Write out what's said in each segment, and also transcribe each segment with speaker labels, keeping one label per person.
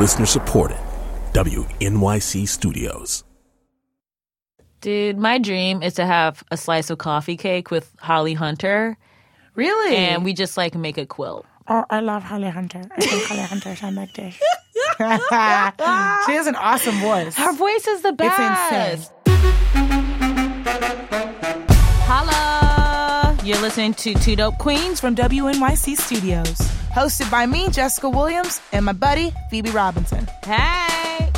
Speaker 1: Listener supported. WNYC Studios.
Speaker 2: Dude, my dream is to have a slice of coffee cake with Holly Hunter,
Speaker 3: Really?
Speaker 2: and we just like make a quilt.
Speaker 3: Oh, I love Holly Hunter. I think Holly Hunter sound like this. she has an awesome voice.
Speaker 2: Her voice is the best.
Speaker 3: insane.
Speaker 2: Holla! You're listening to Two Dope Queens
Speaker 3: From WNYC Studios. Hosted by me, Jessica Williams, and my buddy, Phoebe Robinson.
Speaker 2: Hey!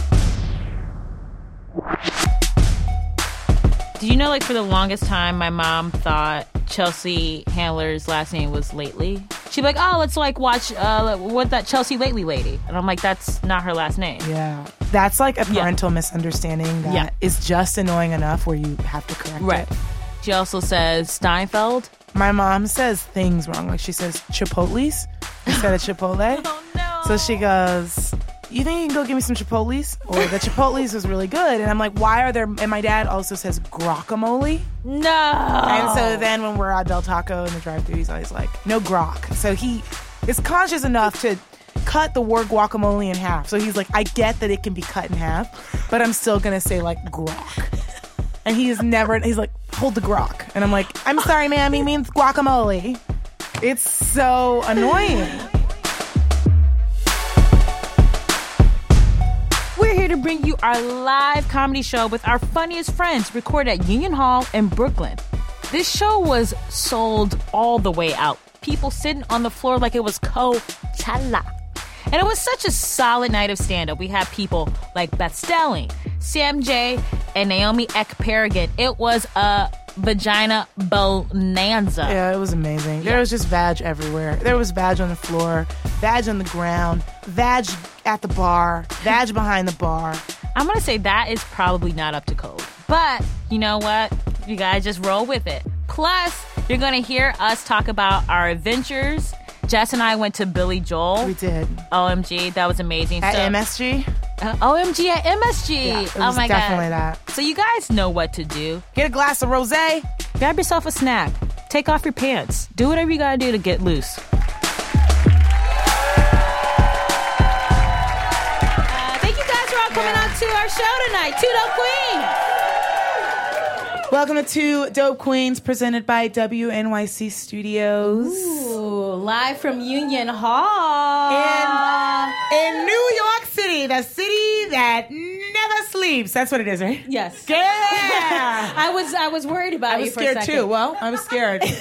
Speaker 2: Did you know, like, for the longest time, my mom thought Chelsea Handler's last name was Lately? She'd be like, oh, let's, like, watch uh, what that Chelsea Lately lady. And I'm like, that's not her last name.
Speaker 3: Yeah. That's like a
Speaker 2: Yeah.
Speaker 3: parental misunderstanding that is
Speaker 2: Yeah.
Speaker 3: just annoying enough where you have to correct
Speaker 2: Right.
Speaker 3: it.
Speaker 2: She also says Steinfeld.
Speaker 3: My mom says things wrong. Like she says Chipotle's instead of Chipotle.
Speaker 2: Oh, no.
Speaker 3: So she goes, You think you can go get me some Chipotle's? Or the Chipotle's was really good. And I'm like, Why are there? And my dad also says guacamole.
Speaker 2: No.
Speaker 3: And so then when we're at Del Taco in the drive thru he's always like, No guac. So he is conscious enough to cut the word guacamole in half. So he's like, I get that it can be cut in half, but I'm still going to say like guac. And he is never, he's like, hold the guac. And I'm like, I'm sorry, ma'am, he means guacamole. It's so annoying.
Speaker 2: We're here to bring you our live comedy show with our funniest friends recorded at Union Hall in Brooklyn. This show was sold all the way out. People sitting on the floor like it was Coachella. And it was such a solid night of stand up. We had people like Beth Stelling, Sam Jay, and Naomi Ekperigin. It was a vagina bonanza.
Speaker 3: Yeah, it was amazing. There was just vag everywhere. There was vag on the floor, vag on the ground, vag at the bar, vag behind the bar.
Speaker 2: I'm gonna say that is probably not up to code. But you know what? You guys just roll with it. Plus, you're gonna hear us talk about our adventures. Jess and I went to Billy Joel.
Speaker 3: We did.
Speaker 2: OMG, that was amazing.
Speaker 3: At
Speaker 2: So-
Speaker 3: MSG,
Speaker 2: Uh, OMG at MSG.
Speaker 3: Yeah, it
Speaker 2: oh
Speaker 3: was
Speaker 2: my
Speaker 3: definitely
Speaker 2: god.
Speaker 3: that.
Speaker 2: So you guys know what to do.
Speaker 3: get a glass of rosé.
Speaker 2: Grab yourself a snack. Take off your pants. Do whatever you gotta do to get loose. Uh, thank you guys for all coming out to our show tonight. Two Dope Queens.
Speaker 3: Welcome to Two Dope Queens, presented by WNYC Studios.
Speaker 2: Ooh, live from Union Hall.
Speaker 3: In, in New York City, the city that never sleeps. That's what it is, right?
Speaker 2: yes.
Speaker 3: Yeah.
Speaker 2: I was I was worried about
Speaker 3: I
Speaker 2: you
Speaker 3: was
Speaker 2: for a
Speaker 3: scared too. Well, I was scared.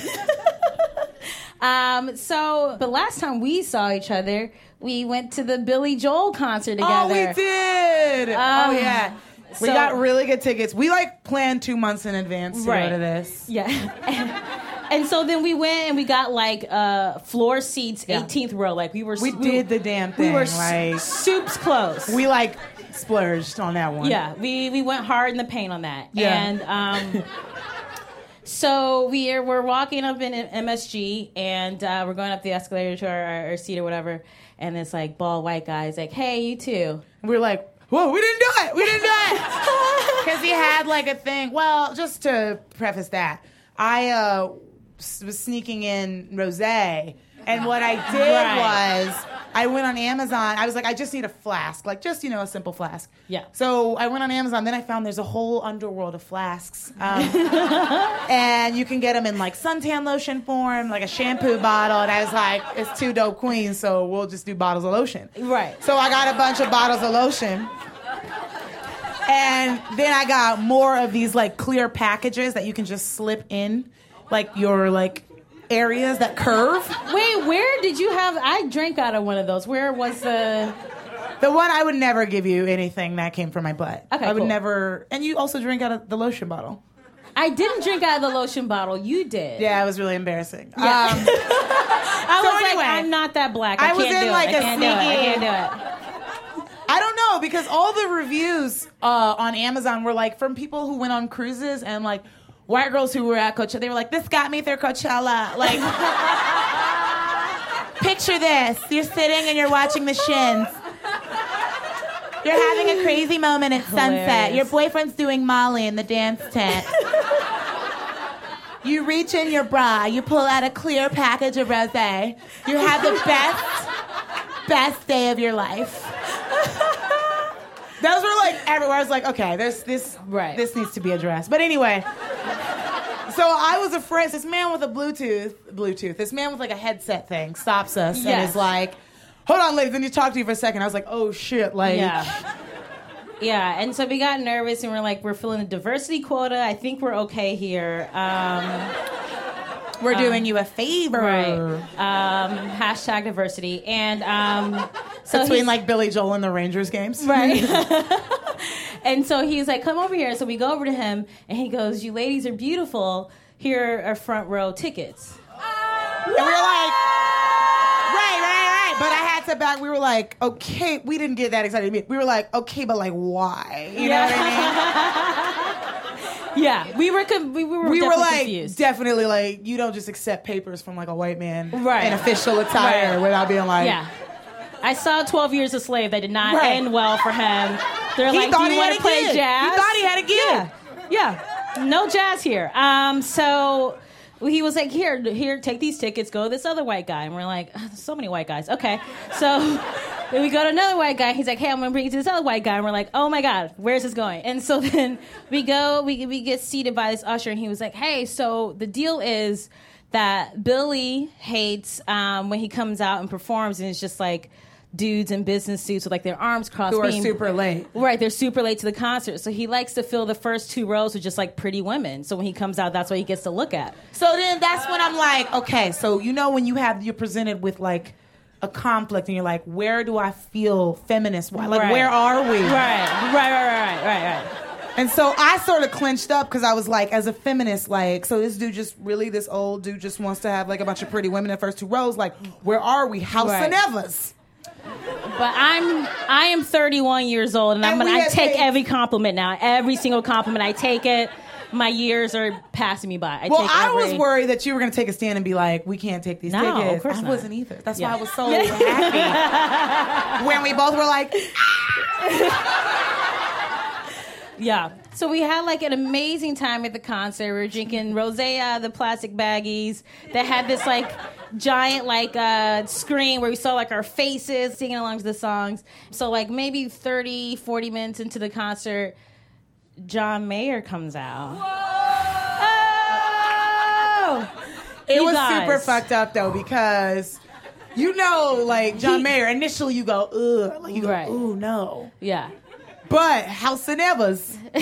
Speaker 4: Um, so, but last time we saw each other, we went to the Billy Joel concert together.
Speaker 3: oh, we did. oh,
Speaker 4: Um,
Speaker 3: yeah. We
Speaker 4: so-
Speaker 3: got really good tickets. We like planned two months in advance to
Speaker 4: Right.
Speaker 3: go to this.
Speaker 4: Yeah. and so then we went and we got like uh floor seats,
Speaker 3: Yeah.
Speaker 4: 18th row. Like we were
Speaker 3: We did the damn thing.
Speaker 4: we were
Speaker 3: like
Speaker 4: soups close.
Speaker 3: we like splurged on that one.
Speaker 4: yeah, we we went hard in the paint on that.
Speaker 3: Yeah.
Speaker 4: And um so we are we're walking up in MSG and uh, we're going up the escalator to our, our, seat or whatever. And this like bald white guys like, "Hey, you too."
Speaker 3: We are like, whoa, we didn't do it. We didn't do it. Because he had like a thing. Well, just to preface that, I uh, was sneaking in rose. And what I did
Speaker 4: Right.
Speaker 3: was I went on Amazon. I was like, I just need a flask, like just, you know, a simple flask.
Speaker 4: Yeah.
Speaker 3: So I went on Amazon. Then I found there's a whole underworld of flasks. Um, and you can get them in like suntan lotion form, like a shampoo bottle. And I was like, it's two dope queens, so we'll just do bottles of lotion.
Speaker 4: Right.
Speaker 3: So I got a bunch of bottles of lotion. And then I got more of these like clear packages that you can just slip in like your like areas that curve.
Speaker 4: Wait, where did you have? I drank out of one of those. Where was the?
Speaker 3: The one I would never give you anything that came from my butt.
Speaker 4: Okay,
Speaker 3: I would
Speaker 4: cool.
Speaker 3: never and you also drink out of the lotion bottle.
Speaker 4: I didn't drink out of the lotion bottle. You did.
Speaker 3: Yeah, it was really embarrassing.
Speaker 4: Yeah.
Speaker 3: Um,
Speaker 4: I was
Speaker 3: So anyway,
Speaker 4: like, I'm not that black. I,
Speaker 3: I
Speaker 4: can't
Speaker 3: was in,
Speaker 4: it.
Speaker 3: like,
Speaker 4: I
Speaker 3: a
Speaker 4: do it. I can't do it.
Speaker 3: I don't know because all the reviews uh, on Amazon were like from people who went on cruises and like white girls who were at Coachella. They were like, "This got me through Coachella." Like, picture this: you're sitting and you're watching the Shins. You're having a crazy moment at sunset.
Speaker 4: Hilarious.
Speaker 3: Your boyfriend's doing Molly in the dance tent. You reach in your bra, you pull out a clear package of rosé. You have the best, best day of your life. Those were like everywhere. I was like, okay, there's this
Speaker 4: Right.
Speaker 3: this needs to be addressed. But anyway. So I was afraid this man with a Bluetooth Bluetooth, this man with like a headset thing stops us and
Speaker 4: Yes.
Speaker 3: is like, Hold on, ladies, I need to talk to you for a second. I was like, oh shit, like
Speaker 4: Yeah. Yeah, and so we got nervous and we're like, we're filling the diversity quota. I think we're okay here. Um,
Speaker 3: we're doing you a favor.
Speaker 4: right. Um, hashtag diversity. And um, so
Speaker 3: Between
Speaker 4: he's-
Speaker 3: like Billy Joel and the Rangers games.
Speaker 4: Right. and so he's like, come over here. So we go over to him and he goes, You ladies are beautiful. Here are front row tickets.
Speaker 3: And we were like, right, right, right. But I had to back. We were like, okay, we didn't get that excited. We were like, okay, but like, why? You know what I mean?
Speaker 4: Yeah, we were com- we were
Speaker 3: We were
Speaker 4: definitely
Speaker 3: like,
Speaker 4: confused.
Speaker 3: definitely like, you don't just accept papers from like a white man
Speaker 4: Right.
Speaker 3: in official attire
Speaker 4: Right.
Speaker 3: without being like,
Speaker 4: yeah. I saw 12 Years a Slave. That did not
Speaker 3: Right.
Speaker 4: end well for him. They're
Speaker 3: He
Speaker 4: like,
Speaker 3: thought
Speaker 4: Do you want to play
Speaker 3: gig.
Speaker 4: jazz?
Speaker 3: He thought he had a gig.
Speaker 4: Yeah. Yeah. No jazz here. Um, so he was like, Here, here, take these tickets, go to this other white guy. And we're like, "Ah, So many white guys. Okay. So then we go to another white guy. He's like, Hey, I'm going to bring you to this other white guy. And we're like, Oh my God, where's this going? And so then we go, we, we get seated by this usher, and he was like, Hey, so the deal is that Billy hates um, when he comes out and performs, and it's just like, dudes in business suits with like their arms crossed
Speaker 3: who are
Speaker 4: being-
Speaker 3: super late.
Speaker 4: Right, they're super late to the concert. So he likes to fill the first two rows with just like pretty women. So when he comes out, that's what he gets to look at.
Speaker 3: So then that's when I'm like, okay, so you know when you have you're presented with like a conflict and you're like, where do I feel feminist? Why? Like,
Speaker 4: Right.
Speaker 3: where are we?
Speaker 4: Right, right, right, right, right, right.
Speaker 3: And so I sort of clenched up because I was like, as a feminist, like, so this dude just really, this old dude just wants to have like a bunch of pretty women in the first two rows. Like, where are we? House
Speaker 4: Right.
Speaker 3: and Evers.
Speaker 4: But I'm I am 31 years old, and, I'm
Speaker 3: And
Speaker 4: gonna I take every compliment now. Every single compliment, I take it. My years are passing me by. I
Speaker 3: Well, I
Speaker 4: every,
Speaker 3: was worried that you were going to take a stand and be like, we can't take these
Speaker 4: No, of course
Speaker 3: I
Speaker 4: not.
Speaker 3: wasn't either. That's
Speaker 4: Yeah.
Speaker 3: why I was so happy when we both were like,
Speaker 4: Yeah. So we had like an amazing time at the concert. We were drinking rosé out of the plastic baggies that had this like giant like uh screen where we saw like our faces singing along to the songs. So like maybe 30, 40 minutes into the concert, John Mayer comes out. Oh!
Speaker 3: It
Speaker 4: You
Speaker 3: was
Speaker 4: guys.
Speaker 3: super fucked up though because you know, like John
Speaker 4: He-
Speaker 3: Mayer. Initially, you go, ugh, like you go,
Speaker 4: Right.
Speaker 3: ooh, no.
Speaker 4: Yeah.
Speaker 3: But House Evers,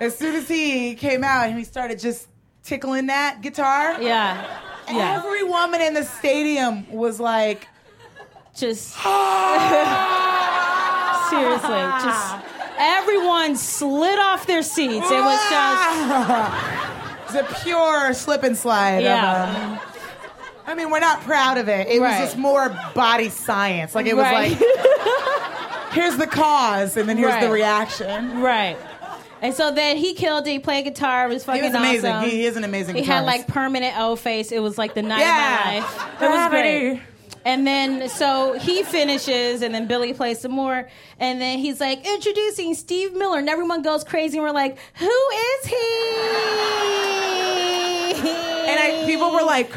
Speaker 3: as soon as he came out and he started just tickling that guitar,
Speaker 4: Yeah. Yeah.
Speaker 3: every woman in the stadium was like,
Speaker 4: Just seriously, just everyone slid off their seats. It was just
Speaker 3: it's a pure slip and slide. of,
Speaker 4: Yeah.
Speaker 3: um, I mean, we're not proud of it. It
Speaker 4: Right.
Speaker 3: was just more body science. Like it was
Speaker 4: Right.
Speaker 3: like, here's the cause, and then here's the reaction.
Speaker 4: Right. And so then he killed it. He played guitar. It was fucking
Speaker 3: He was amazing.
Speaker 4: awesome.
Speaker 3: He is an amazing.
Speaker 4: He had like permanent O face. It was like the night
Speaker 3: Yeah.
Speaker 4: of my life. It was great. And then so he finishes, and then Billy plays some more, and then he's like introducing Steve Miller, and everyone goes crazy, and we're like, "Who is he?"
Speaker 3: and I, people were like,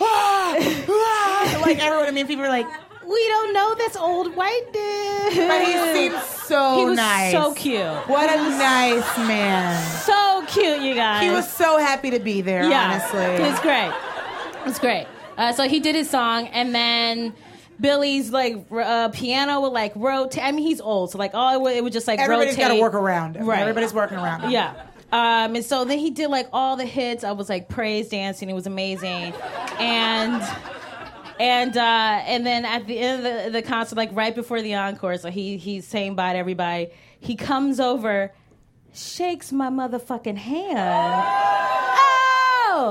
Speaker 3: ah, ah, like everyone. I mean, people were like,
Speaker 4: "We don't know this old white dude."
Speaker 3: but he seemed so
Speaker 4: He was
Speaker 3: nice.
Speaker 4: so cute.
Speaker 3: What a nice man.
Speaker 4: So cute, you guys.
Speaker 3: He was so happy to be there.
Speaker 4: Yeah,
Speaker 3: honestly,
Speaker 4: it was great. It was great. Uh, so he did his song, and then Billy's like uh, piano would like rotate. I mean, he's old, so like all it would, it would just like
Speaker 3: everybody's got to work around. Him.
Speaker 4: Right.
Speaker 3: Everybody's working around. Him.
Speaker 4: Yeah. Um, and so then he did like all the hits. I was like praise dancing. It was amazing, and and uh, and then at the end of the, the concert, like right before the encore, so he he's saying bye to everybody. He comes over, shakes my motherfucking hand. Oh,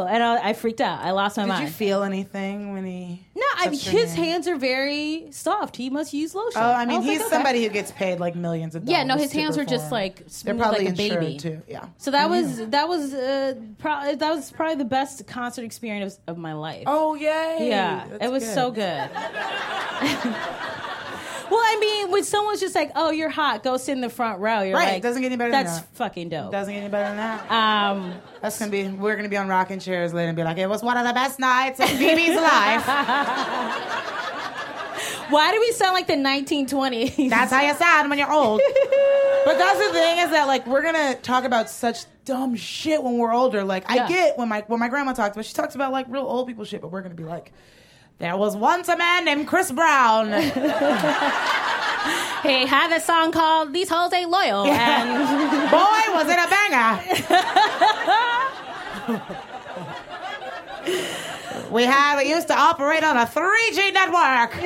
Speaker 4: and I, I freaked out. I lost my
Speaker 3: Did
Speaker 4: mind.
Speaker 3: Did you feel anything when he?
Speaker 4: no, I,
Speaker 3: your
Speaker 4: his
Speaker 3: hand?
Speaker 4: hands are very soft. He must use lotion.
Speaker 3: Oh, I mean,
Speaker 4: was like,
Speaker 3: he's
Speaker 4: okay.
Speaker 3: somebody who gets paid like millions of dollars.
Speaker 4: Yeah, no, his hands are just
Speaker 3: perform.
Speaker 4: like
Speaker 3: they're
Speaker 4: smooth
Speaker 3: probably
Speaker 4: like a baby.
Speaker 3: too. Yeah.
Speaker 4: So that was that was uh, pro- that was probably the best concert experience of, my life.
Speaker 3: Oh yay!
Speaker 4: yeah,
Speaker 3: That's
Speaker 4: it was so good. well, I mean, when someone's just like, "Oh, you're hot, go sit in the front row," you're
Speaker 3: Right,
Speaker 4: like,
Speaker 3: doesn't get any better than that.
Speaker 4: That's fucking dope.
Speaker 3: Doesn't get any better than that.
Speaker 4: um,
Speaker 3: That's gonna be. We're gonna be on rocking chairs later and be like, it was one of the best nights of BB's life.
Speaker 4: Why do we sound like the 1920s?
Speaker 3: That's how you sound when you're old. but that's the thing is that like we're gonna talk about such dumb shit when we're older. Like I
Speaker 4: Yeah.
Speaker 3: get when my when my grandma talks about she talks about like real old people shit, but we're gonna be like, there was once a man named Chris Brown.
Speaker 4: he had a song called "These Hoes Ain't Loyal," and
Speaker 3: Boy, was it a banger. we have it used to operate on a 3G network.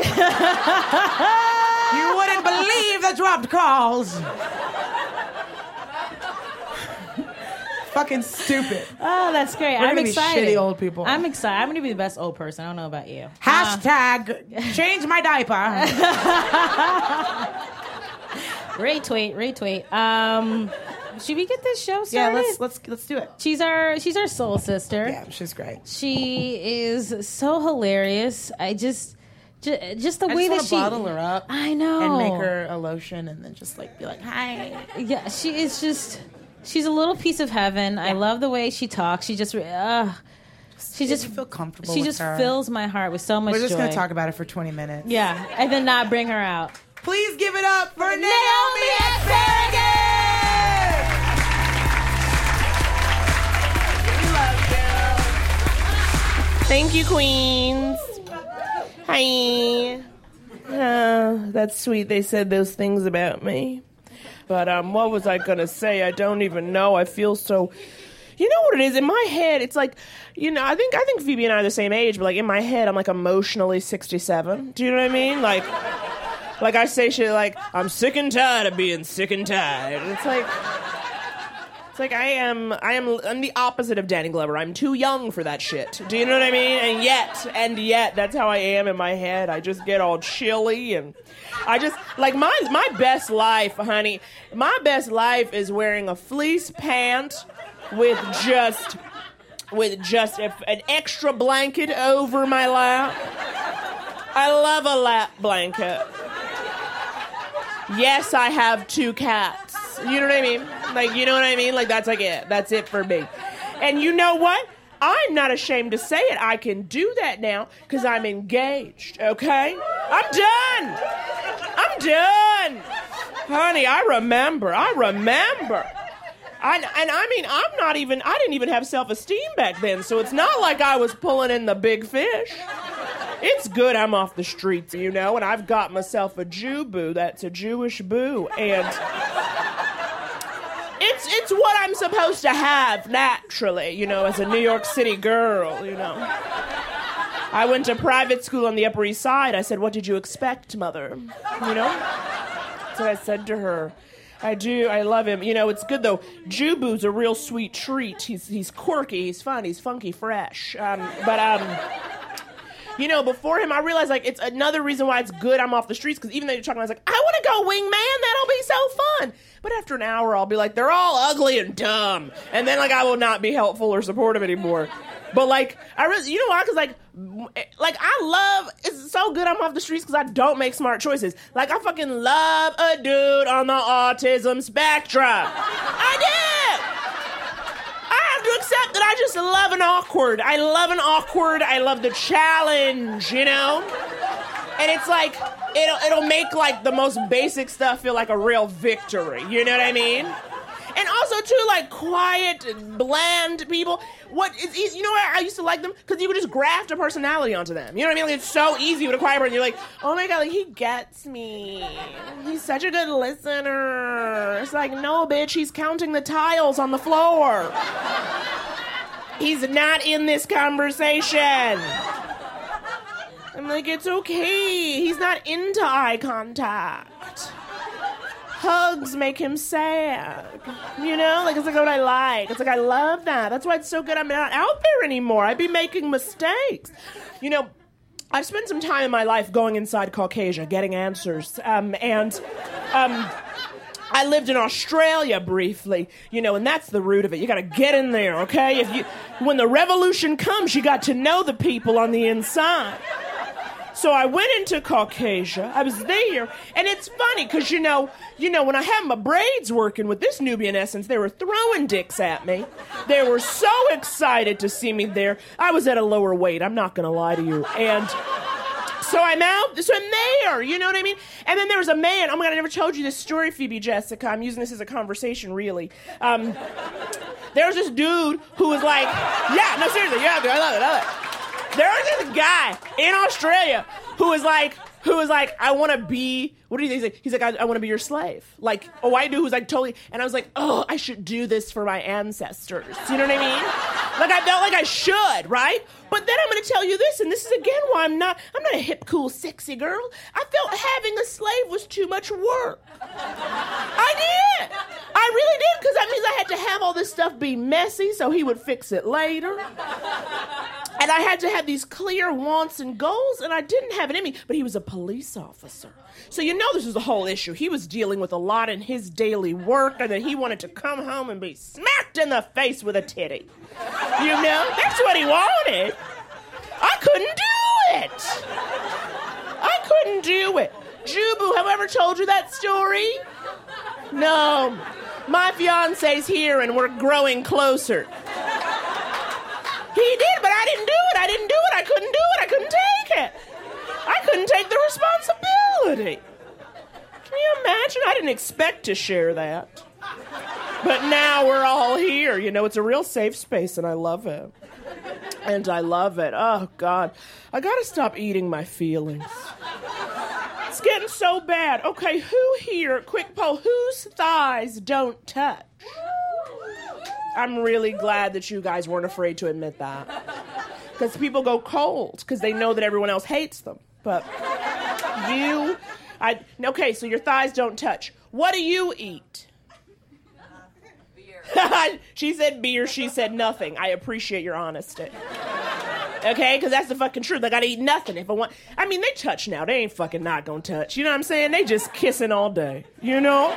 Speaker 3: you wouldn't believe the dropped calls. Fucking stupid.
Speaker 4: oh, that's great. I'm
Speaker 3: gonna be
Speaker 4: excited.
Speaker 3: shitty old people.
Speaker 4: I'm excited. I'm gonna be the best old person. I don't know about you.
Speaker 3: Hashtag change my diaper.
Speaker 4: Retweet, retweet. Um, should we get this show started?
Speaker 3: yeah, let's let's let's do it.
Speaker 4: She's our she's our soul sister.
Speaker 3: Yeah, she's great.
Speaker 4: She is so hilarious. I just ju- just the
Speaker 3: I
Speaker 4: way
Speaker 3: just
Speaker 4: that she
Speaker 3: bottle her up
Speaker 4: I know
Speaker 3: and make her a lotion, and then just like be like, "Hi."
Speaker 4: Yeah, she is just she's a little piece of heaven. I love the way she talks. She just uh, she
Speaker 3: Just
Speaker 4: just
Speaker 3: feel comfortable
Speaker 4: She
Speaker 3: with
Speaker 4: just
Speaker 3: her.
Speaker 4: fills my heart with so much
Speaker 3: We're just gonna talk about it for 20 minutes.
Speaker 4: yeah, and then not bring her out.
Speaker 3: Please give it up for Naomi,
Speaker 4: Naomi
Speaker 3: Ekperigin!
Speaker 5: Thank you, Queens. Hi. Uh, that's sweet. They said those things about me. But um, what was I gonna say? I don't even know. I feel so. You know what it is in my head? It's like, you know, I think I think Phoebe and I are the same age, but like in my head, I'm like emotionally 67. Do you know what I mean? Like, like I say shit like, I'm sick and tired of being sick and tired. It's like. It's like I am, I am, I'm the opposite of Danny Glover. I'm too young for that shit. Do you know what I mean? And yet, and yet, that's how I am in my head. I just get all chilly, and I just like my my best life, honey. My best life is wearing a fleece pant with just with just a, an extra blanket over my lap. I love a lap blanket. Yes, I have two cats. You know what I mean? Like, you know what I mean? Like, that's like it. That's it for me. And you know what? I'm not ashamed to say it. I can do that now because I'm engaged, okay? I'm done. I'm done. Honey, I remember. I remember. I, and I mean, I'm not even, I didn't even have self esteem back then, so it's not like I was pulling in the big fish. It's good I'm off the streets, you know, and I've got myself a Jew boo that's a Jewish boo, and it's it's what I'm supposed to have naturally, you know, as a New York City girl, you know. I went to private school on the Upper East Side. I said, "What did you expect, mother?" You know. What I said to her. I do. I love him. You know, it's good though. Jubu's a real sweet treat. He's he's quirky. He's fun. He's funky, fresh. Um, but um, you know, before him, I realized like it's another reason why it's good I'm off the streets because even though you're talking, I was like, I want to go wingman. That'll be so fun. But after an hour, I'll be like, they're all ugly and dumb, and then like I will not be helpful or supportive anymore. But like I really, you know why? Because like, eh, like I love. It's so good I'm off the streets because I don't make smart choices. Like I fucking love a dude on the autism spectrum. I do. I have to accept that I just love an awkward. I love an awkward. I love the challenge, you know? And it's like it'll it'll make like the most basic stuff feel like a real victory. You know what I mean? And also too, like quiet, bland people. What is easy? You know? I used to like them because you could just graft a personality onto them. You know what I mean? Like, it's so easy with a quiet person. You're like, oh my god, like he gets me. He's such a good listener. It's like, no, bitch, he's counting the tiles on the floor. He's not in this conversation. I'm like, it's okay. He's not into eye contact. Hugs make him sad. You know? Like, it's like what I like. It's like, I love that. That's why it's so good I'm not out there anymore. I'd be making mistakes. You know, I've spent some time in my life going inside Caucasia, getting answers. Um, and, um, I lived in Australia briefly, you know, and that's the root of it. You got to get in there, okay? If you, when the revolution comes, you got to know the people on the inside. So I went into Caucasia. I was there, and it's funny because you know, you know, when I had my braids working with this Nubian essence, they were throwing dicks at me. They were so excited to see me there. I was at a lower weight. I'm not gonna lie to you, and So I'm out. So I'm there. You know what I mean? And then there was a man. Oh my god, I never told you this story, Phoebe Jessica. I'm using this as a conversation, really. Um, there was this dude who was like, yeah, no, seriously, yeah, dude, I love it, I love it. There was this guy in Australia who was like, who was like, I want to be, what do you think? He's like, he's I, I want to be your slave. Like, a white dude who's like totally, and I was like, oh, I should do this for my ancestors. You know what I mean? Like, I felt like I should, right? But then I'm going to tell you this, and this is again why I'm not, I'm not a hip, cool, sexy girl. I felt having a slave was too much work. I did. I really did, because that means I had to have all this stuff be messy so he would fix it later. And I had to have these clear wants and goals, and I didn't have it in me. But he was a police officer. So you know this was the whole issue. He was dealing with a lot in his daily work, and then he wanted to come home and be smacked in the face with a titty. You know? That's what he wanted. I couldn't do it. I couldn't do it. Jubu, have I ever told you that story? No. My fiance's here and we're growing closer. He did, but I didn't do it. I didn't do it. I couldn't do it. I couldn't take it. I couldn't take the responsibility. Can you imagine? I didn't expect to share that. But now we're all here. You know, it's a real safe space and I love it. And I love it. Oh, God. I gotta stop eating my feelings. It's getting so bad. Okay, who here, quick poll, whose thighs don't touch? I'm really glad that you guys weren't afraid to admit that. Because people go cold because they know that everyone else hates them. But you, I, okay, so your thighs don't touch. What do you eat? Beer. She said beer, she said nothing. I appreciate your honesty. Okay, because that's the fucking truth. I gotta eat nothing if I want. I mean, they touch now. They ain't fucking not gonna touch. You know what I'm saying? They just kissing all day. You know?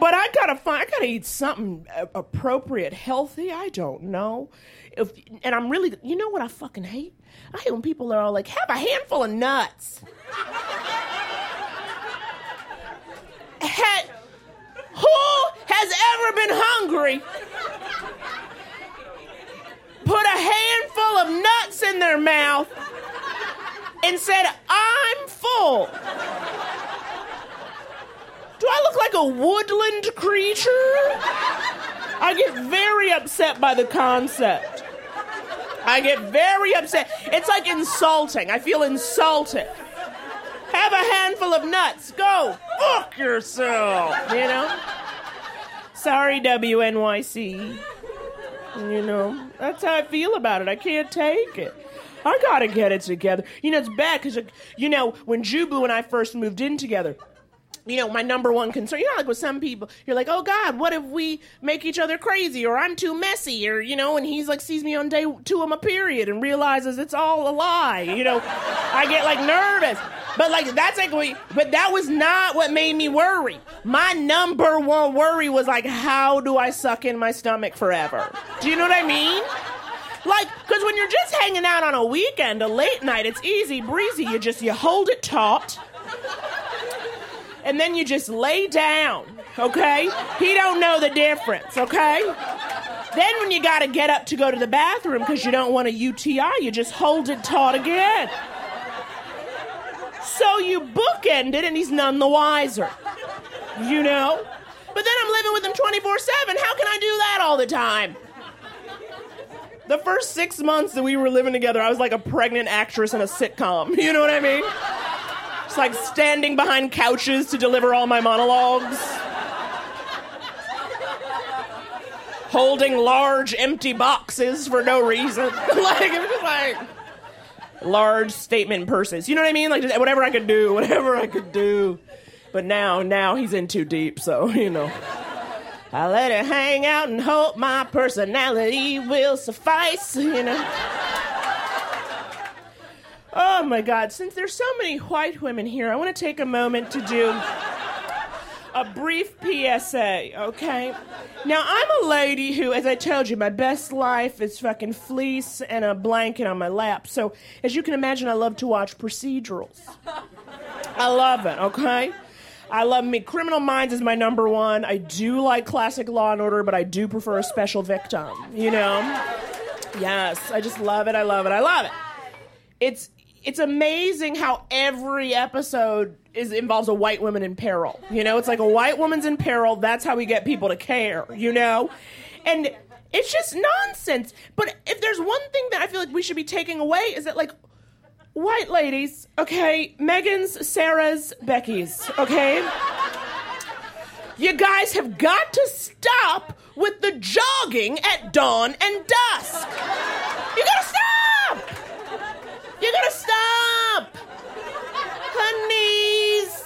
Speaker 5: But I gotta find. I gotta eat something uh, appropriate, healthy. I don't know. If and I'm really. You know what I fucking hate? I hate when people are all like, "Have a handful of nuts." Had, who has ever been hungry? Put a handful of nuts in their mouth and said, I'm full. Do I look like a woodland creature? I get very upset by the concept. I get very upset. It's like insulting. I feel insulted. Have a handful of nuts. Go fuck yourself. You know? Sorry, WNYC. You know, that's how I feel about it. I can't take it. I gotta get it together. You know, it's bad because, you know, when Jubu and I first moved in together, you know, my number one concern, you know, like with some people, you're like, oh God, what if we make each other crazy or I'm too messy or, you know, and he's like, sees me on day two of my period and realizes it's all a lie. You know, I get like nervous. But like, that's like, we, but that was not what made me worry. My number one worry was like, how do I suck in my stomach forever? Do you know what I mean? Like, because when you're just hanging out on a weekend, a late night, it's easy breezy. You just, you hold it taut and then you just lay down, okay? He don't know the difference, okay? Then when you gotta get up to go to the bathroom because you don't want a UTI, you just hold it taut again. So you bookend it and he's none the wiser. You know? But then I'm living with him 24 7. How can I do that all the time? The first six months that we were living together, I was like a pregnant actress in a sitcom. You know what I mean? It's like standing behind couches to deliver all my monologues. Holding large empty boxes for no reason. like, it was just like large statement purses. You know what I mean? Like just whatever I could do, whatever I could do. But now, now he's in too deep, so you know. I let it hang out and hope my personality will suffice, you know. Oh my God, since there's so many white women here, I want to take a moment to do a brief PSA, okay? Now, I'm a lady who, as I told you, my best life is fucking fleece and a blanket on my lap. So, as you can imagine, I love to watch procedurals. I love it, okay? I love me. Criminal Minds is my number one. I do like classic Law and Order, but I do prefer a special victim, you know? Yes, I just love it. I love it. I love it. It's it's amazing how every episode is involves a white woman in peril. You know, it's like a white woman's in peril. That's how we get people to care. You know, and it's just nonsense. But if there's one thing that I feel like we should be taking away is that like white ladies, okay, Megan's, Sarah's, Becky's, okay. You guys have got to stop with the jogging at dawn and dusk. You gotta stop! You gotta stop! Honeys!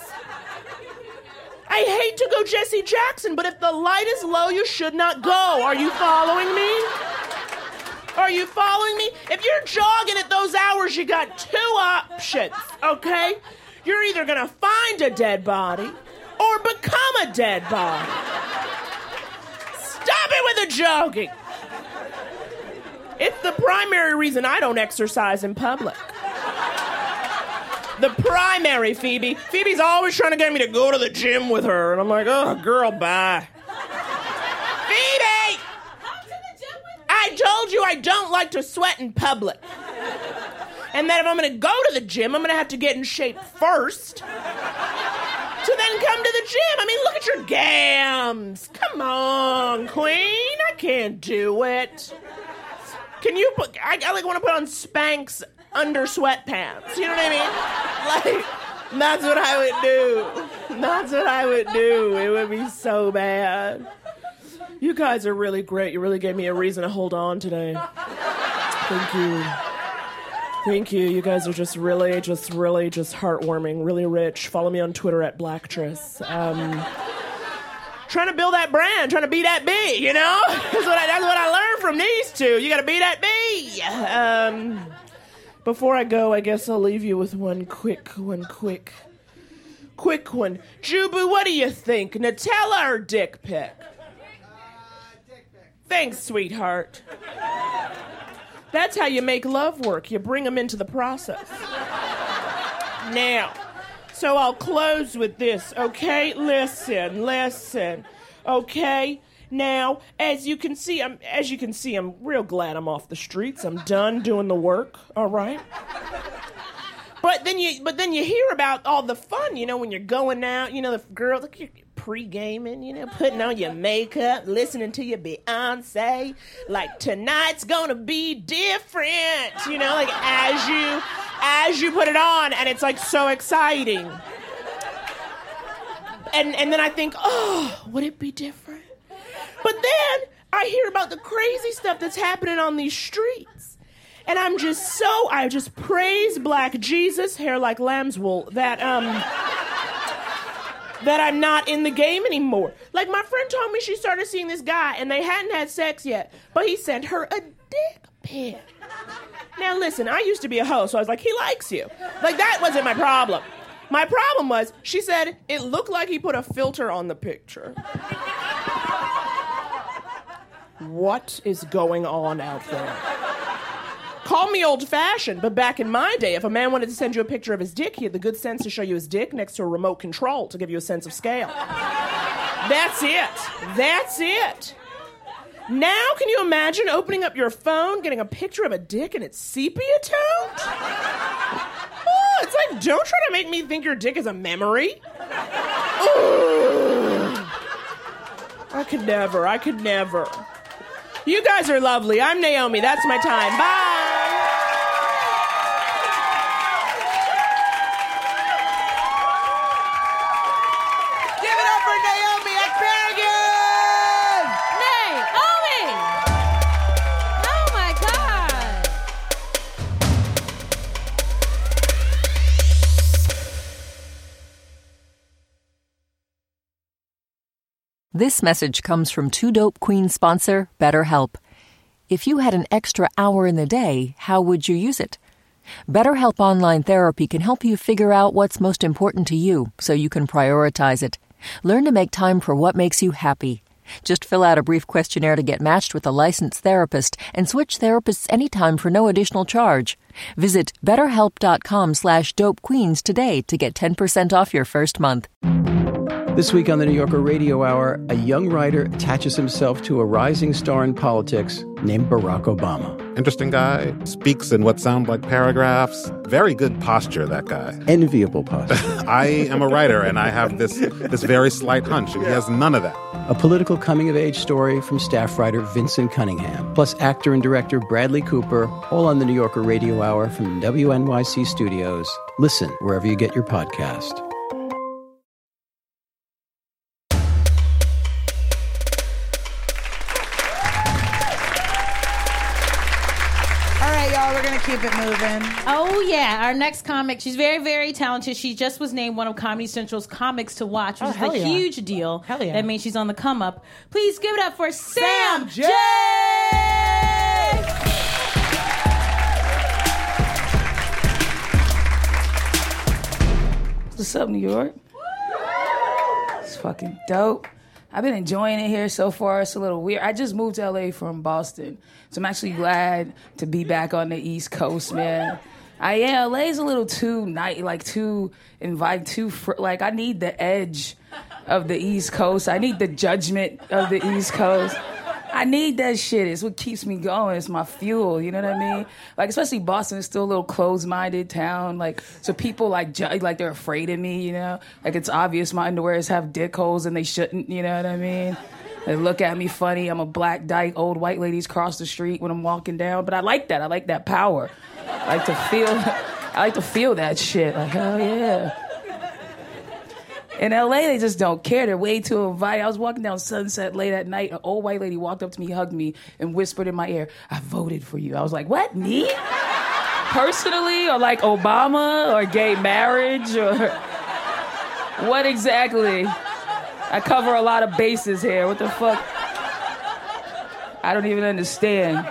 Speaker 5: I hate to go Jesse Jackson, but if the light is low, you should not go. Are you following me? Are you following me? If you're jogging at those hours, you got two options, okay? You're either gonna find a dead body or become a dead body. Stop it with the jogging. It's the primary reason I don't exercise in public. The primary Phoebe. Phoebe's always trying to get me to go to the gym with her, and I'm like, oh, girl, bye. Phoebe! To the gym with I told you I don't like to sweat in public. And that if I'm gonna go to the gym, I'm gonna have to get in shape first to then come to the gym. I mean, look at your gams. Come on, queen. I can't do it. Can you put? I, I like want to put on Spanx under sweatpants. You know what I mean? Like that's what I would do. That's what I would do. It would be so bad. You guys are really great. You really gave me a reason to hold on today. Thank you. Thank you. You guys are just really, just really, just heartwarming, really rich. Follow me on Twitter at Blacktress. Um, trying to build that brand, trying to be that bee, you know? That's what I, that's what I learned from these two. You got to be that bee. Um, before I go, I guess I'll leave you with one quick, one quick, quick one. Jubu, what do you think? Nutella or dick pic? Thanks, sweetheart. That's how you make love work. You bring them into the process. Now, so I'll close with this, okay? Listen, listen. Okay? Now, as you can see, I'm as you can see, I'm real glad I'm off the streets. I'm done doing the work, all right? But then you but then you hear about all the fun, you know, when you're going out, you know, the girls like you're pre-gaming, you know, putting on your makeup, listening to your Beyonce, like tonight's gonna be different, you know, like as you as you put it on and it's like so exciting. And and then I think, oh, would it be different? But then I hear about the crazy stuff that's happening on these streets. And I'm just so I just praise black Jesus, hair like lamb's wool, that um that I'm not in the game anymore. Like my friend told me she started seeing this guy and they hadn't had sex yet, but he sent her a dick pic. Now listen, I used to be a hoe, so I was like, he likes you. Like that wasn't my problem. My problem was she said it looked like he put a filter on the picture. What is going on out there? Call me old fashioned, but back in my day, if a man wanted to send you a picture of his dick, he had the good sense to show you his dick next to a remote control to give you a sense of scale. That's it. That's it. Now, can you imagine opening up your phone, getting a picture of a dick, and it's sepia toned? Oh, it's like, don't try to make me think your dick is a memory. I could never. I could never. You guys are lovely. I'm Naomi. That's my time. Bye.
Speaker 6: This message comes from Two Dope Queen sponsor, BetterHelp. If you had an extra hour in the day, how would you use it? BetterHelp Online Therapy can help you figure out what's most important to you so you can prioritize it. Learn to make time for what makes you happy. Just fill out a brief questionnaire to get matched with a licensed therapist and switch therapists anytime for no additional charge. Visit betterhelp.com slash dopequeens today to get 10% off your first month.
Speaker 7: This week on the New Yorker Radio Hour, a young writer attaches himself to a rising star in politics named Barack Obama.
Speaker 8: Interesting guy, speaks in what sound like paragraphs. Very good posture, that guy.
Speaker 7: Enviable posture.
Speaker 8: I am a writer and I have this this very slight hunch. and He has none of that.
Speaker 7: a political coming of age story from staff writer Vinson Cunningham, plus actor and director Bradley Cooper, all on the New Yorker Radio Hour from WNYC Studios. Listen wherever you get your podcast.
Speaker 3: Keep it moving.
Speaker 4: Oh yeah, our next comic. She's very, very talented. She just was named one of Comedy Central's comics to watch, which
Speaker 3: Oh,
Speaker 4: is a
Speaker 3: yeah.
Speaker 4: huge deal.
Speaker 3: Hell yeah.
Speaker 4: That means she's on the come up. Please give it up for Sam,
Speaker 3: Jay.
Speaker 4: Jay.
Speaker 9: What's up, New York? It's fucking dope. I've been enjoying it here so far. It's a little weird. I just moved to LA from Boston, so I'm actually glad to be back on the East Coast, man. I yeah, LA's a little too night, like too invite, too fr- like I need the edge of the East Coast. I need the judgment of the East Coast. I need that shit. It's what keeps me going. It's my fuel. You know what I mean? Like, especially Boston is still a little closed-minded town. Like, so people like ju- like they're afraid of me. You know, like it's obvious my underwears have dick holes and they shouldn't. You know what I mean? They look at me funny. I'm a black dyke. Old white ladies cross the street when I'm walking down. But I like that. I like that power. I like to feel. I like to feel that shit. Like hell yeah. In LA, they just don't care. They're way too inviting. I was walking down Sunset late at night. An old white lady walked up to me, hugged me, and whispered in my ear, I voted for you. I was like, what, me? Personally? Or like Obama? Or gay marriage? Or what exactly? I cover a lot of bases here. What the fuck? I don't even understand.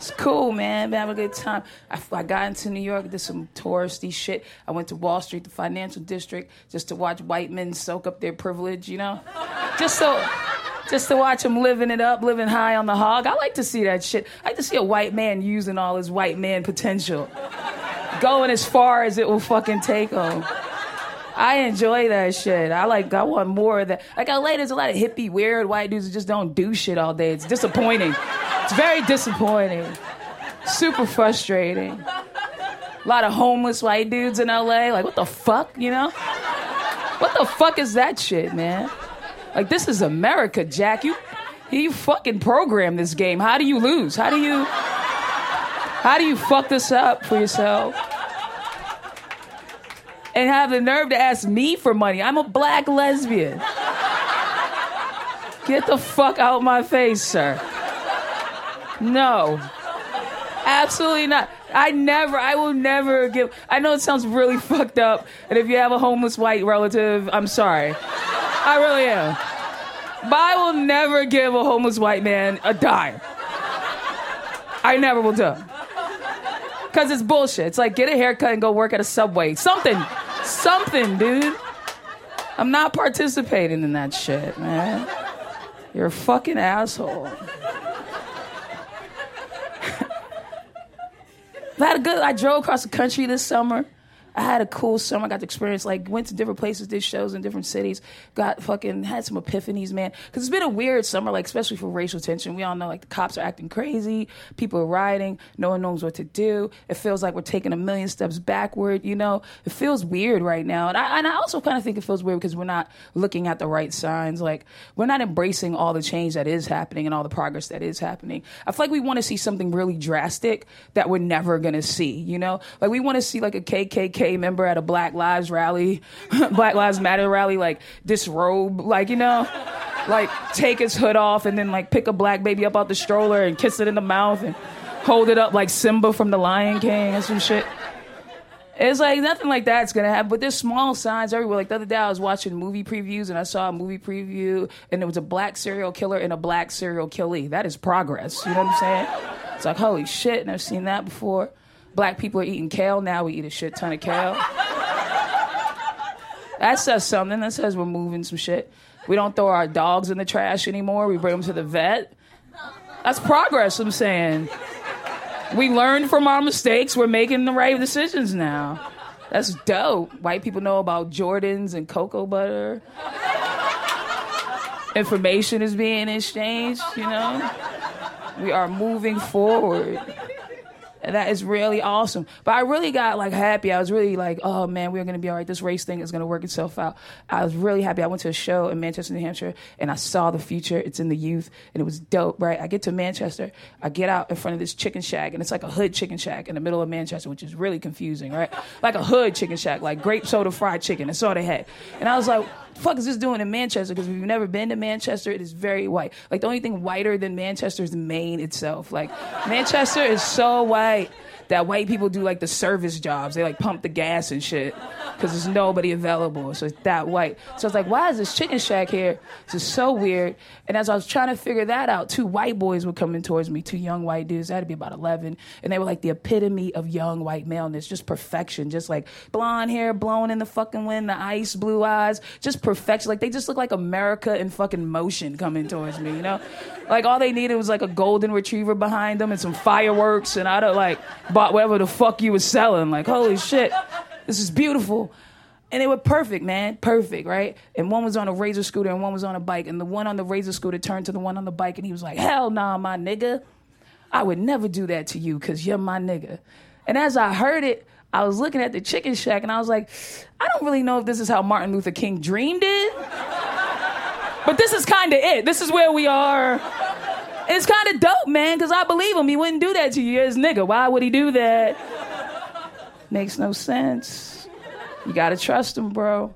Speaker 9: It's cool, man. Been having a good time. I, I got into New York, did some touristy shit. I went to Wall Street, the financial district, just to watch white men soak up their privilege, you know? Just so, just to watch them living it up, living high on the hog. I like to see that shit. I like to see a white man using all his white man potential, going as far as it will fucking take him. I enjoy that shit. I like. I want more of that. Like LA, there's a lot of hippie, weird white dudes that just don't do shit all day. It's disappointing. It's very disappointing. Super frustrating. A lot of homeless white dudes in LA. Like, what the fuck, you know? What the fuck is that shit, man? Like, this is America, Jack. You, you fucking program this game. How do you lose? How do you, how do you fuck this up for yourself? and have the nerve to ask me for money. I'm a black lesbian. Get the fuck out my face, sir. No. Absolutely not. I never, I will never give. I know it sounds really fucked up, and if you have a homeless white relative, I'm sorry. I really am. But I will never give a homeless white man a dime. I never will do. Because it's bullshit. It's like get a haircut and go work at a subway. Something. Something, dude. I'm not participating in that shit, man. You're a fucking asshole. I had a good. I drove across the country this summer. I had a cool summer. I got to experience like went to different places, did shows in different cities. Got fucking had some epiphanies, man. Because it's been a weird summer, like especially for racial tension. We all know like the cops are acting crazy, people are rioting, no one knows what to do. It feels like we're taking a million steps backward. You know, it feels weird right now. And I and I also kind of think it feels weird because we're not looking at the right signs. Like we're not embracing all the change that is happening and all the progress that is happening. I feel like we want to see something really drastic that we're never gonna see. You know, like we want to see like a KKK member at a Black Lives rally, Black Lives Matter rally, like disrobe, like you know, like take his hood off and then like pick a black baby up out the stroller and kiss it in the mouth and hold it up like Simba from the Lion King and some shit. It's like nothing like that's gonna happen, but there's small signs everywhere. Like the other day, I was watching movie previews and I saw a movie preview, and there was a black serial killer and a black serial killee. That is progress. You know what I'm saying? It's like holy shit, never seen that before. Black people are eating kale now. We eat a shit ton of kale. That says something. That says we're moving some shit. We don't throw our dogs in the trash anymore. We bring them to the vet. That's progress. I'm saying. We learned from our mistakes. We're making the right decisions now. That's dope. White people know about Jordans and cocoa butter. Information is being exchanged, you know? We are moving forward. That is really awesome. But I really got like happy. I was really like, oh man, we're gonna be all right. This race thing is gonna work itself out. I was really happy. I went to a show in Manchester, New Hampshire, and I saw the future. It's in the youth, and it was dope, right? I get to Manchester, I get out in front of this chicken shack, and it's like a hood chicken shack in the middle of Manchester, which is really confusing, right? Like a hood chicken shack, like grape soda fried chicken. That's all they had. And I was like, fuck is this doing in Manchester? Because if you've never been to Manchester, it is very white. Like the only thing whiter than Manchester is Maine itself. Like Manchester is so white that white people do like the service jobs. They like pump the gas and shit because there's nobody available. So it's that white. So it's like, why is this chicken shack here? It's just so weird. And as I was trying to figure that out, two white boys were coming towards me, two young white dudes. They had to be about 11. And they were like the epitome of young white maleness, just perfection, just like blonde hair blowing in the fucking wind, the ice blue eyes, just perfection. Like they just look like America in fucking motion coming towards me, you know? Like all they needed was like a golden retriever behind them and some fireworks, and I'd have like bought whatever the fuck you was selling. Like, holy shit, this is beautiful. And they were perfect, man, perfect, right? And one was on a razor scooter and one was on a bike. And the one on the razor scooter turned to the one on the bike and he was like, hell nah, my nigga. I would never do that to you because you're my nigga. And as I heard it, I was looking at the chicken shack and I was like, I don't really know if this is how Martin Luther King dreamed it. But this is kind of it. This is where we are. It's kind of dope, man, because I believe him. He wouldn't do that to you as nigga. Why would he do that? Makes no sense. You gotta trust him, bro.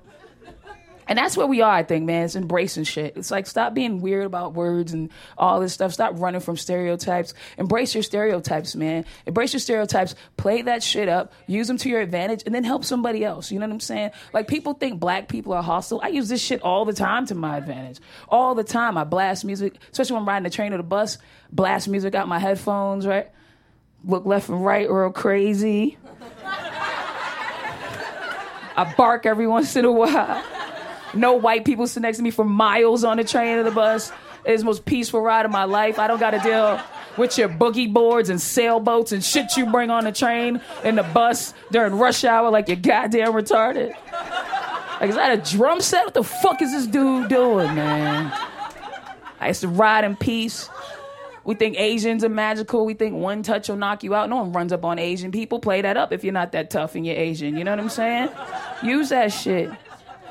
Speaker 9: And that's where we are, I think, man. It's embracing shit. It's like stop being weird about words and all this stuff. Stop running from stereotypes. Embrace your stereotypes, man. Embrace your stereotypes. Play that shit up. Use them to your advantage, and then help somebody else. You know what I'm saying? Like people think black people are hostile. I use this shit all the time to my advantage. All the time. I blast music, especially when I'm riding the train or the bus. Blast music out my headphones, right? Look left and right, real crazy. I bark every once in a while. No white people sit next to me for miles on the train or the bus. It's the most peaceful ride of my life. I don't got to deal with your boogie boards and sailboats and shit you bring on the train and the bus during rush hour like you're goddamn retarded. Like, is that a drum set? What the fuck is this dude doing, man? I used to ride in peace. We think Asians are magical. We think one touch will knock you out. No one runs up on Asian people. Play that up if you're not that tough and you're Asian. You know what I'm saying? Use that shit.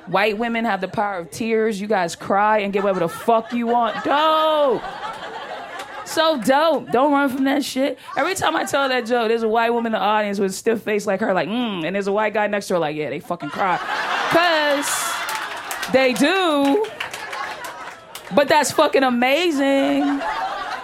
Speaker 9: White women have the power of tears. You guys cry and get whatever the fuck you want. Dope. So dope. Don't run from that shit. Every time I tell that joke, there's a white woman in the audience with a stiff face like her, like, mm, and there's a white guy next to her, like, yeah, they fucking cry. Because they do. But that's fucking amazing.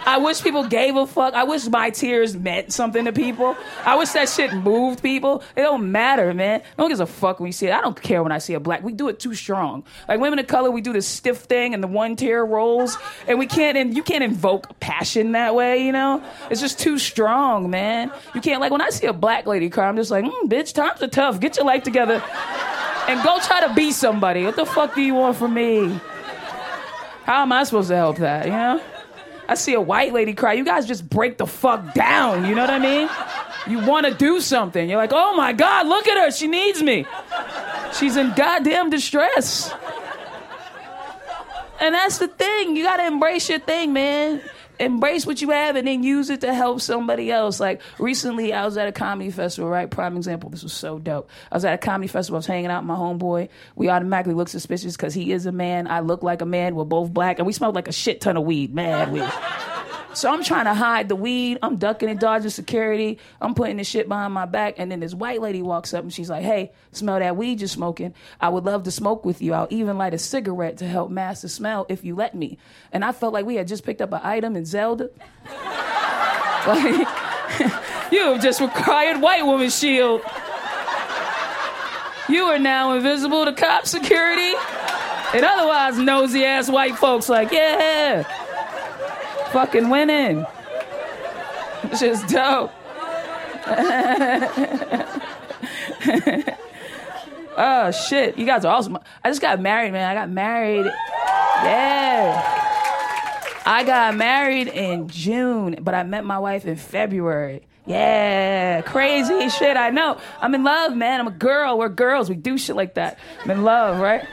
Speaker 9: I wish people gave a fuck. I wish my tears meant something to people. I wish that shit moved people. It don't matter, man. No one gives a fuck when you see it. I don't care when I see a black. We do it too strong. Like women of color, we do this stiff thing and the one tear rolls, and we can't. And you can't invoke passion that way. You know, it's just too strong, man. You can't like when I see a black lady cry. I'm just like, mm, bitch, times are tough. Get your life together and go try to be somebody. What the fuck do you want from me? How am I supposed to help that? You know. I see a white lady cry, you guys just break the fuck down. You know what I mean? You want to do something. You're like, oh my God, look at her. She needs me. She's in goddamn distress. And that's the thing. You got to embrace your thing, man. Embrace what you have and then use it to help somebody else. Like recently, I was at a comedy festival, right? Prime example. This was so dope. I was at a comedy festival. I was hanging out with my homeboy. We automatically look suspicious because he is a man. I look like a man. We're both black. And we smelled like a shit ton of weed. Mad weed. So I'm trying to hide the weed. I'm ducking and dodging security. I'm putting this shit behind my back. And then this white lady walks up and she's like, hey, smell that weed you're smoking. I would love to smoke with you. I'll even light a cigarette to help mask the smell if you let me. And I felt like we had just picked up an item in Zelda. like, you have just required white woman shield. You are now invisible to cop security. And otherwise nosy ass white folks like, yeah fucking winning. Just dope. oh shit, you guys are awesome. I just got married, man. I got married. Yeah. I got married in June, but I met my wife in February. Yeah, crazy shit. I know. I'm in love, man. I'm a girl. We're girls. We do shit like that. I'm in love, right?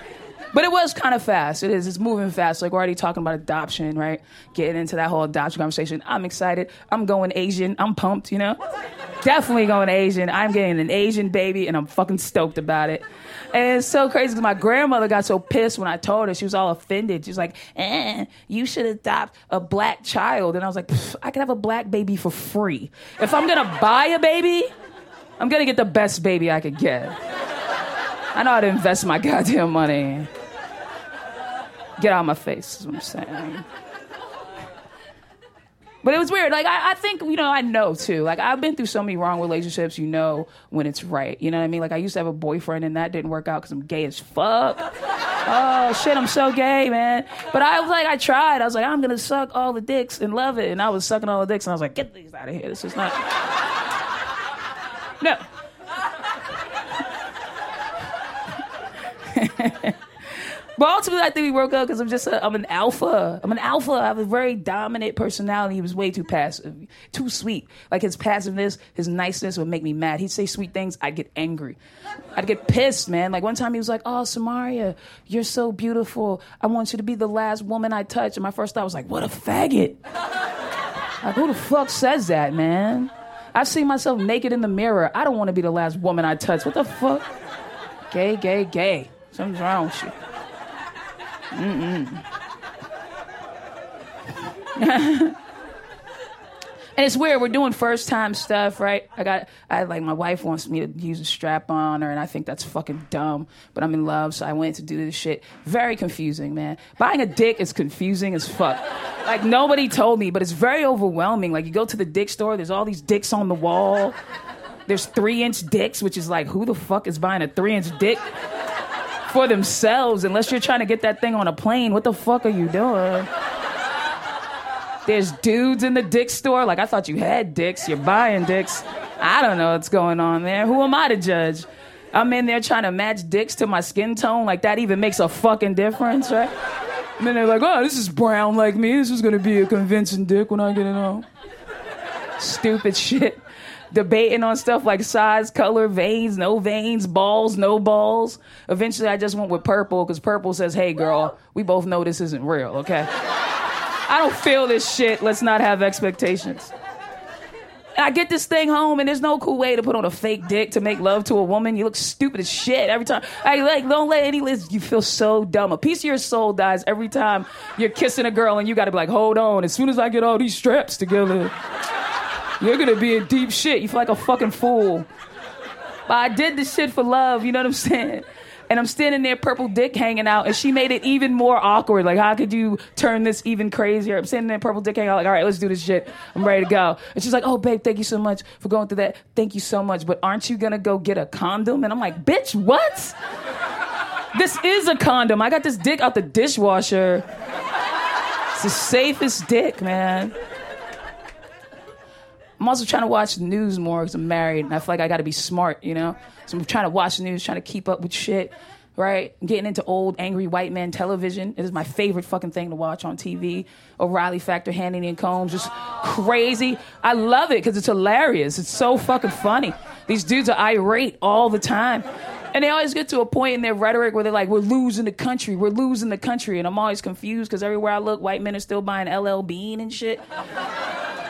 Speaker 9: But it was kind of fast. It is. It's moving fast. Like we're already talking about adoption, right? Getting into that whole adoption conversation. I'm excited. I'm going Asian. I'm pumped. You know, definitely going Asian. I'm getting an Asian baby, and I'm fucking stoked about it. And it's so crazy because my grandmother got so pissed when I told her. She was all offended. She was like, eh, you should adopt a black child. And I was like, I can have a black baby for free. If I'm to buy a baby, I'm to get the best baby I could get. I know how to invest my goddamn money. Get out of my face, is what I'm saying. But it was weird. Like I, I think you know I know too. Like I've been through so many wrong relationships. You know when it's right. You know what I mean? Like I used to have a boyfriend and that didn't work out because I'm gay as fuck. oh shit, I'm so gay, man. But I was like, I tried. I was like, I'm gonna suck all the dicks and love it. And I was sucking all the dicks and I was like, get these out of here. This is not. no. But ultimately, I think we broke up because I'm just a, I'm an alpha. I'm an alpha. I have a very dominant personality. He was way too passive, too sweet. Like his passiveness, his niceness would make me mad. He'd say sweet things, I'd get angry. I'd get pissed, man. Like one time he was like, "Oh, Samaria, you're so beautiful. I want you to be the last woman I touch." And my first thought was like, "What a faggot." like who the fuck says that, man? I see myself naked in the mirror. I don't want to be the last woman I touch. What the fuck? Gay, gay, gay. Something's wrong with you. And it's weird. We're doing first time stuff, right? I got, I like my wife wants me to use a strap on her, and I think that's fucking dumb. But I'm in love, so I went to do this shit. Very confusing, man. Buying a dick is confusing as fuck. Like nobody told me, but it's very overwhelming. Like you go to the dick store, there's all these dicks on the wall. There's three inch dicks, which is like, who the fuck is buying a three inch dick? For themselves unless you're trying to get that thing on a plane. What the fuck are you doing? There's dudes in the dick store. Like, I thought you had dicks. You're buying dicks. I don't know what's going on there. Who am I to judge? I'm in there trying to match dicks to my skin tone. Like, that even makes a fucking difference, right? And then they're like, oh, this is brown like me. This is gonna be a convincing dick when I get it home. Stupid shit debating on stuff like size, color, veins, no veins, balls, no balls. Eventually, I just went with purple because purple says, hey, girl, we both know this isn't real, okay? I don't feel this shit. Let's not have expectations. And I get this thing home, and there's no cool way to put on a fake dick to make love to a woman. You look stupid as shit every time. I like don't let any list. You feel so dumb. A piece of your soul dies every time you're kissing a girl, and you got to be like, hold on. As soon as I get all these straps together. You're gonna be in deep shit. You feel like a fucking fool. But I did this shit for love, you know what I'm saying? And I'm standing there, purple dick hanging out, and she made it even more awkward. Like, how could you turn this even crazier? I'm standing there, purple dick hanging out, like, all right, let's do this shit. I'm ready to go. And she's like, oh, babe, thank you so much for going through that. Thank you so much. But aren't you gonna go get a condom? And I'm like, bitch, what? This is a condom. I got this dick out the dishwasher. It's the safest dick, man. I'm also trying to watch the news more because I'm married and I feel like I got to be smart, you know? So I'm trying to watch the news, trying to keep up with shit, right? I'm getting into old angry white man television. It is my favorite fucking thing to watch on TV. O'Reilly Factor, Hannity and Colmes, just crazy. I love it because it's hilarious. It's so fucking funny. These dudes are irate all the time. And they always get to a point in their rhetoric where they're like, we're losing the country, we're losing the country. And I'm always confused because everywhere I look, white men are still buying LL Bean and shit.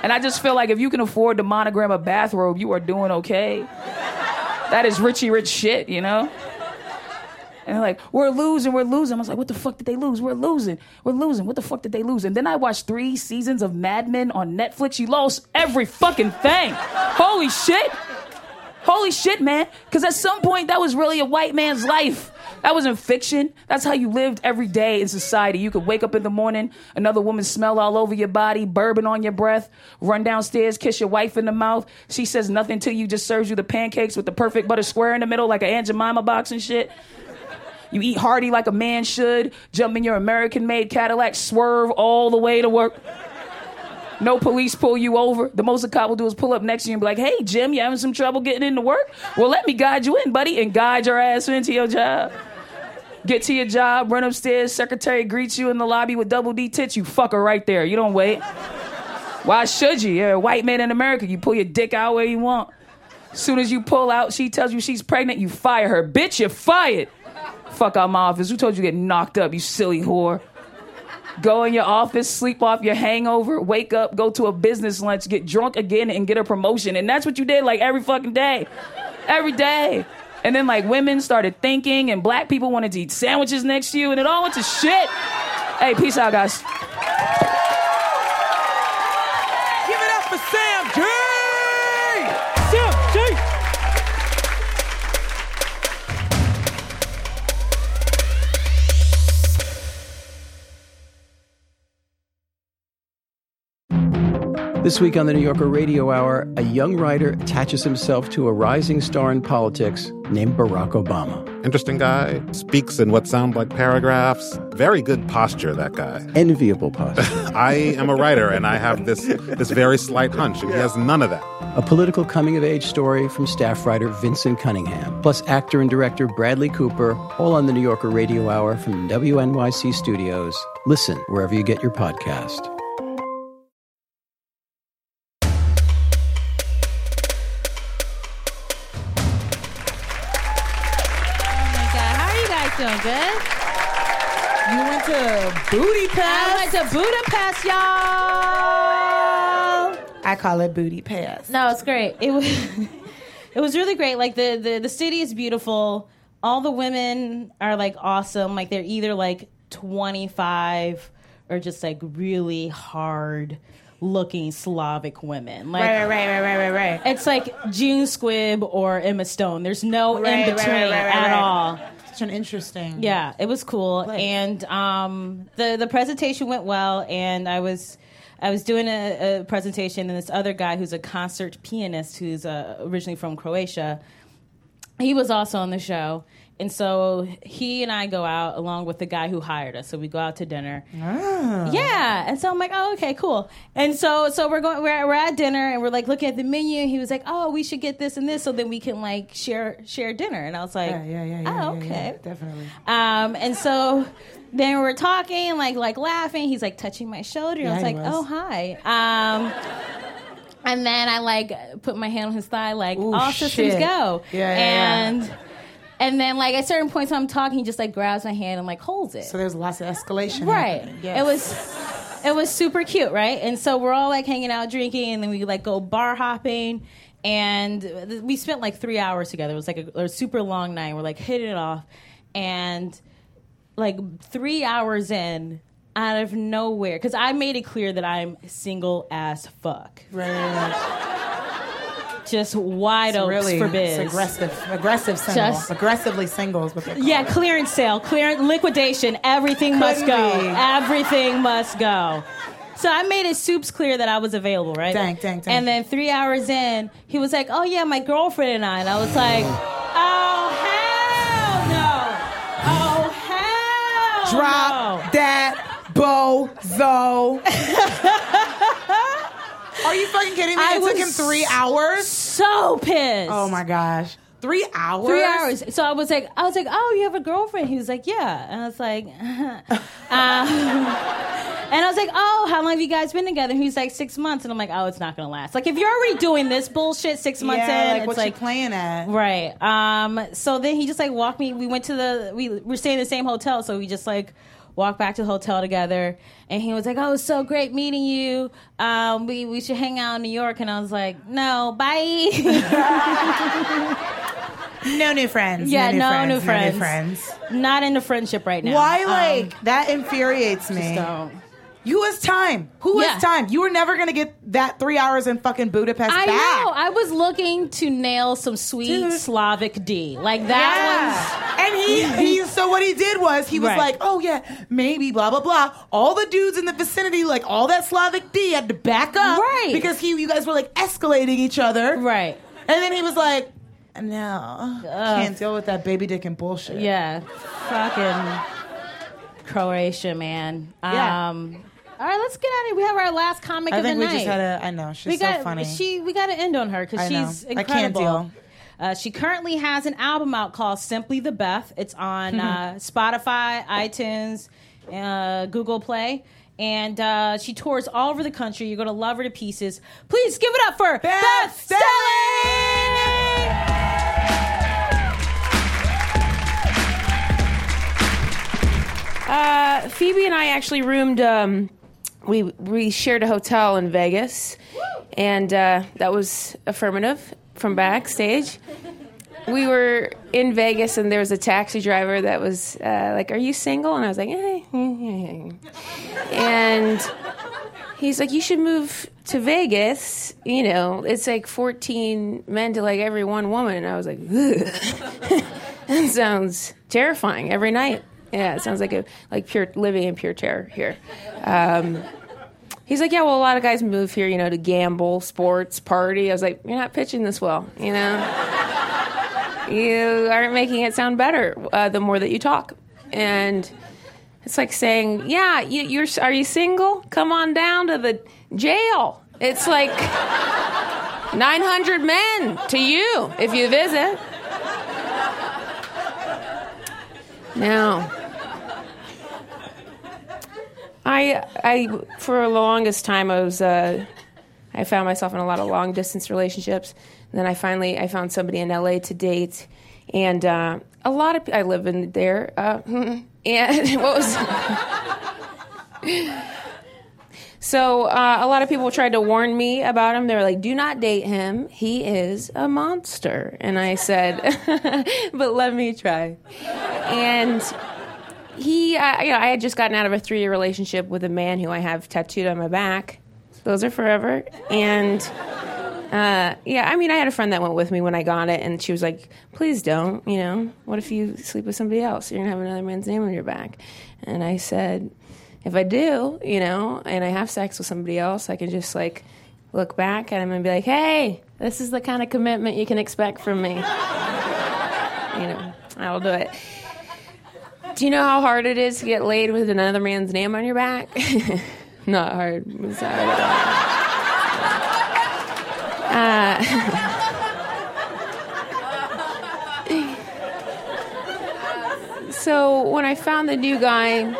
Speaker 9: And I just feel like if you can afford to monogram a bathrobe, you are doing okay. That is Richie Rich shit, you know? And they're like, we're losing, we're losing. I was like, what the fuck did they lose? We're losing, we're losing. What the fuck did they lose? And then I watched three seasons of Mad Men on Netflix. You lost every fucking thing. Holy shit. Holy shit, man. Because at some point, that was really a white man's life. That wasn't fiction. That's how you lived every day in society. You could wake up in the morning, another woman smell all over your body, bourbon on your breath, run downstairs, kiss your wife in the mouth. She says nothing to you, just serves you the pancakes with the perfect butter square in the middle, like an Aunt Jemima box and shit. You eat hearty like a man should, jump in your American made Cadillac, swerve all the way to work. No police pull you over. The most a cop will do is pull up next to you and be like, hey, Jim, you having some trouble getting into work? Well, let me guide you in, buddy, and guide your ass into your job. Get to your job, run upstairs, secretary greets you in the lobby with double D tits, you fucker right there. You don't wait. Why should you? You're a white man in America. You pull your dick out where you want. Soon as you pull out, she tells you she's pregnant, you fire her. Bitch, you're fired. Fuck out my office. Who told you to get knocked up, you silly whore? Go in your office, sleep off your hangover, wake up, go to a business lunch, get drunk again, and get a promotion. And that's what you did like every fucking day. Every day. And then like women started thinking, and black people wanted to eat sandwiches next to you, and it all went to shit. Hey, peace out, guys.
Speaker 7: This week on the New Yorker Radio Hour, a young writer attaches himself to a rising star in politics named Barack Obama.
Speaker 8: Interesting guy, speaks in what sound like paragraphs. Very good posture, that guy.
Speaker 7: Enviable posture.
Speaker 8: I am a writer and I have this this very slight hunch, and he has none of that.
Speaker 7: a political coming of age story from staff writer Vinson Cunningham, plus actor and director Bradley Cooper, all on the New Yorker Radio Hour from WNYC Studios. Listen wherever you get your podcast.
Speaker 4: Doing? Good.
Speaker 3: You went to Booty
Speaker 4: I went to Budapest, y'all.
Speaker 3: I call it Booty Pass.
Speaker 4: No, it's great. It was it was really great. Like the, the the city is beautiful. All the women are like awesome. Like they're either like 25 or just like really hard looking Slavic women. Like
Speaker 3: Right, right, right, right, right, right.
Speaker 4: it's like June Squibb or Emma Stone. There's no
Speaker 3: Right,
Speaker 4: in between
Speaker 3: right, right,
Speaker 4: at all.
Speaker 3: Such an interesting.
Speaker 4: Yeah, it was cool,
Speaker 3: Place.
Speaker 4: and um, the the presentation went well. And I was I was doing a, a presentation, and this other guy who's a concert pianist who's uh, originally from Croatia, he was also on the show. And so he and I go out along with the guy who hired us. So we go out to dinner. Yeah, and so I'm like, oh, okay, cool. And so, so we're going, we're, we're at dinner, and we're like looking at the menu. He was like, oh, we should get this and this, so then we can like share share dinner. And I was like,
Speaker 3: Yeah, yeah, yeah, yeah.
Speaker 4: oh, okay.
Speaker 3: yeah, definitely.
Speaker 4: Um, and so then we're talking, like like laughing. He's like touching my shoulder.
Speaker 3: Yeah,
Speaker 4: I was like,
Speaker 3: was.
Speaker 4: oh hi. Um, and then I like put my hand on his thigh, like
Speaker 3: Ooh,
Speaker 4: all systems go.
Speaker 3: Yeah, yeah, yeah.
Speaker 4: and and then like at certain points when I'm talking, he just like grabs my hand and like holds it.
Speaker 3: So there's lots of escalation.
Speaker 4: Right.
Speaker 3: Yes.
Speaker 4: It was it was super cute, right? And so we're all like hanging out drinking and then we like go bar hopping and we spent like 3 hours together. It was like a, a super long night. We're like hitting it off and like 3 hours in out of nowhere cuz I made it clear that I'm single as fuck.
Speaker 3: Right.
Speaker 4: Just wide
Speaker 3: It's
Speaker 4: open
Speaker 3: really
Speaker 4: for biz.
Speaker 3: it's aggressive, aggressive
Speaker 4: Just-
Speaker 3: aggressively singles with
Speaker 4: Yeah, clearance sale, clearance, liquidation. Everything must go.
Speaker 3: Be.
Speaker 4: Everything must go. So I made it soups clear that I was available, right?
Speaker 3: Dang, dang, dang.
Speaker 4: And then three hours in, he was like, "Oh yeah, my girlfriend and I," and I was like, "Oh hell no! Oh hell
Speaker 3: Drop
Speaker 4: no!"
Speaker 3: that bozo. Are you fucking kidding me?
Speaker 4: I
Speaker 3: it took him three hours.
Speaker 4: So pissed.
Speaker 3: Oh my gosh, three hours.
Speaker 4: Three hours. So I was like, I was like, oh, you have a girlfriend? He was like, yeah. And I was like, um, and I was like, oh, how long have you guys been together? And he's like, six months. And I'm like, oh, it's not gonna last. Like, if you're already doing this bullshit six months
Speaker 3: Yeah,
Speaker 4: in,
Speaker 3: like
Speaker 4: it's
Speaker 3: what
Speaker 4: like,
Speaker 3: you playing at?
Speaker 4: right. Um. So then he just like walked me. We went to the. We were staying in the same hotel, so we just like. Walked back to the hotel together, and he was like, "Oh, it was so great meeting you. Um, we we should hang out in New York." And I was like, "No, bye."
Speaker 3: No new friends.
Speaker 4: Yeah,
Speaker 3: no,
Speaker 4: no
Speaker 3: new,
Speaker 4: new
Speaker 3: friends,
Speaker 4: friends.
Speaker 3: No new friends.
Speaker 4: Not into friendship right now.
Speaker 3: Why,
Speaker 4: Um,
Speaker 3: like that infuriates me.
Speaker 4: don't.
Speaker 3: You has time. Who
Speaker 4: Yeah.
Speaker 3: has time? You were never gonna get that three hours in fucking Budapest
Speaker 4: I
Speaker 3: back.
Speaker 4: know. I was looking to nail some sweet
Speaker 3: Dude.
Speaker 4: Slavic D. Like that
Speaker 3: Yeah. And he, he, so what he did was he was
Speaker 4: Right.
Speaker 3: like, oh yeah, maybe, blah, blah, blah. All the dudes in the vicinity, like all that Slavic D had to back up.
Speaker 4: Right.
Speaker 3: Because he, you guys were like escalating each other.
Speaker 4: right.
Speaker 3: And then he was like, no, can't deal with that baby dick and bullshit.
Speaker 4: Yeah. Fucking Croatia, man.
Speaker 3: Yeah.
Speaker 4: Um all right, let's get out of here. We have our last comic
Speaker 3: I
Speaker 4: of
Speaker 3: think
Speaker 4: the
Speaker 3: we
Speaker 4: night.
Speaker 3: just had a, I know, she's
Speaker 4: we
Speaker 3: so
Speaker 4: got
Speaker 3: funny.
Speaker 4: she. We got to end on her because
Speaker 3: I know.
Speaker 4: she's
Speaker 3: I can't
Speaker 4: incredible.
Speaker 3: deal.
Speaker 4: Uh, she currently has an album out called Simply the Beth. It's on uh, Spotify, iTunes, uh, Google Play. And uh, she tours all over the country. You're going to love her to pieces. Please give it up for Beth,
Speaker 3: Beth
Speaker 4: Stelling!
Speaker 10: Uh, Phoebe and I actually roomed. Um, we we shared a hotel in Vegas, and uh, that was affirmative from backstage. We were in Vegas, and there was a taxi driver that was uh, like, "Are you single?" And I was like, eh, eh, eh, eh. and he's like, "You should move to Vegas. You know, it's like 14 men to like every one woman." And I was like. "That sounds terrifying every night." Yeah, it sounds like a like pure living in pure terror here. Um, he's like, yeah, well, a lot of guys move here, you know, to gamble, sports, party. I was like, you're not pitching this well, you know. you aren't making it sound better uh, the more that you talk, and it's like saying, yeah, you, you're are you single? Come on down to the jail. It's like 900 men to you if you visit. Now, I, I, for the longest time, I was, uh, I found myself in a lot of long distance relationships. And then I finally, I found somebody in LA to date, and uh, a lot of, I live in there. Uh, and what was? So uh, a lot of people tried to warn me about him. They were like, "Do not date him. He is a monster." And I said, "But let me try." And he, uh, you know, I had just gotten out of a three-year relationship with a man who I have tattooed on my back. Those are forever. And uh, yeah, I mean, I had a friend that went with me when I got it, and she was like, "Please don't. You know, what if you sleep with somebody else? You're gonna have another man's name on your back." And I said if I do, you know, and I have sex with somebody else, I can just like look back at him and be like, hey, this is the kind of commitment you can expect from me. you know, I'll do it. Do you know how hard it is to get laid with another man's name on your back? Not hard. Uh, so when I found the new guy,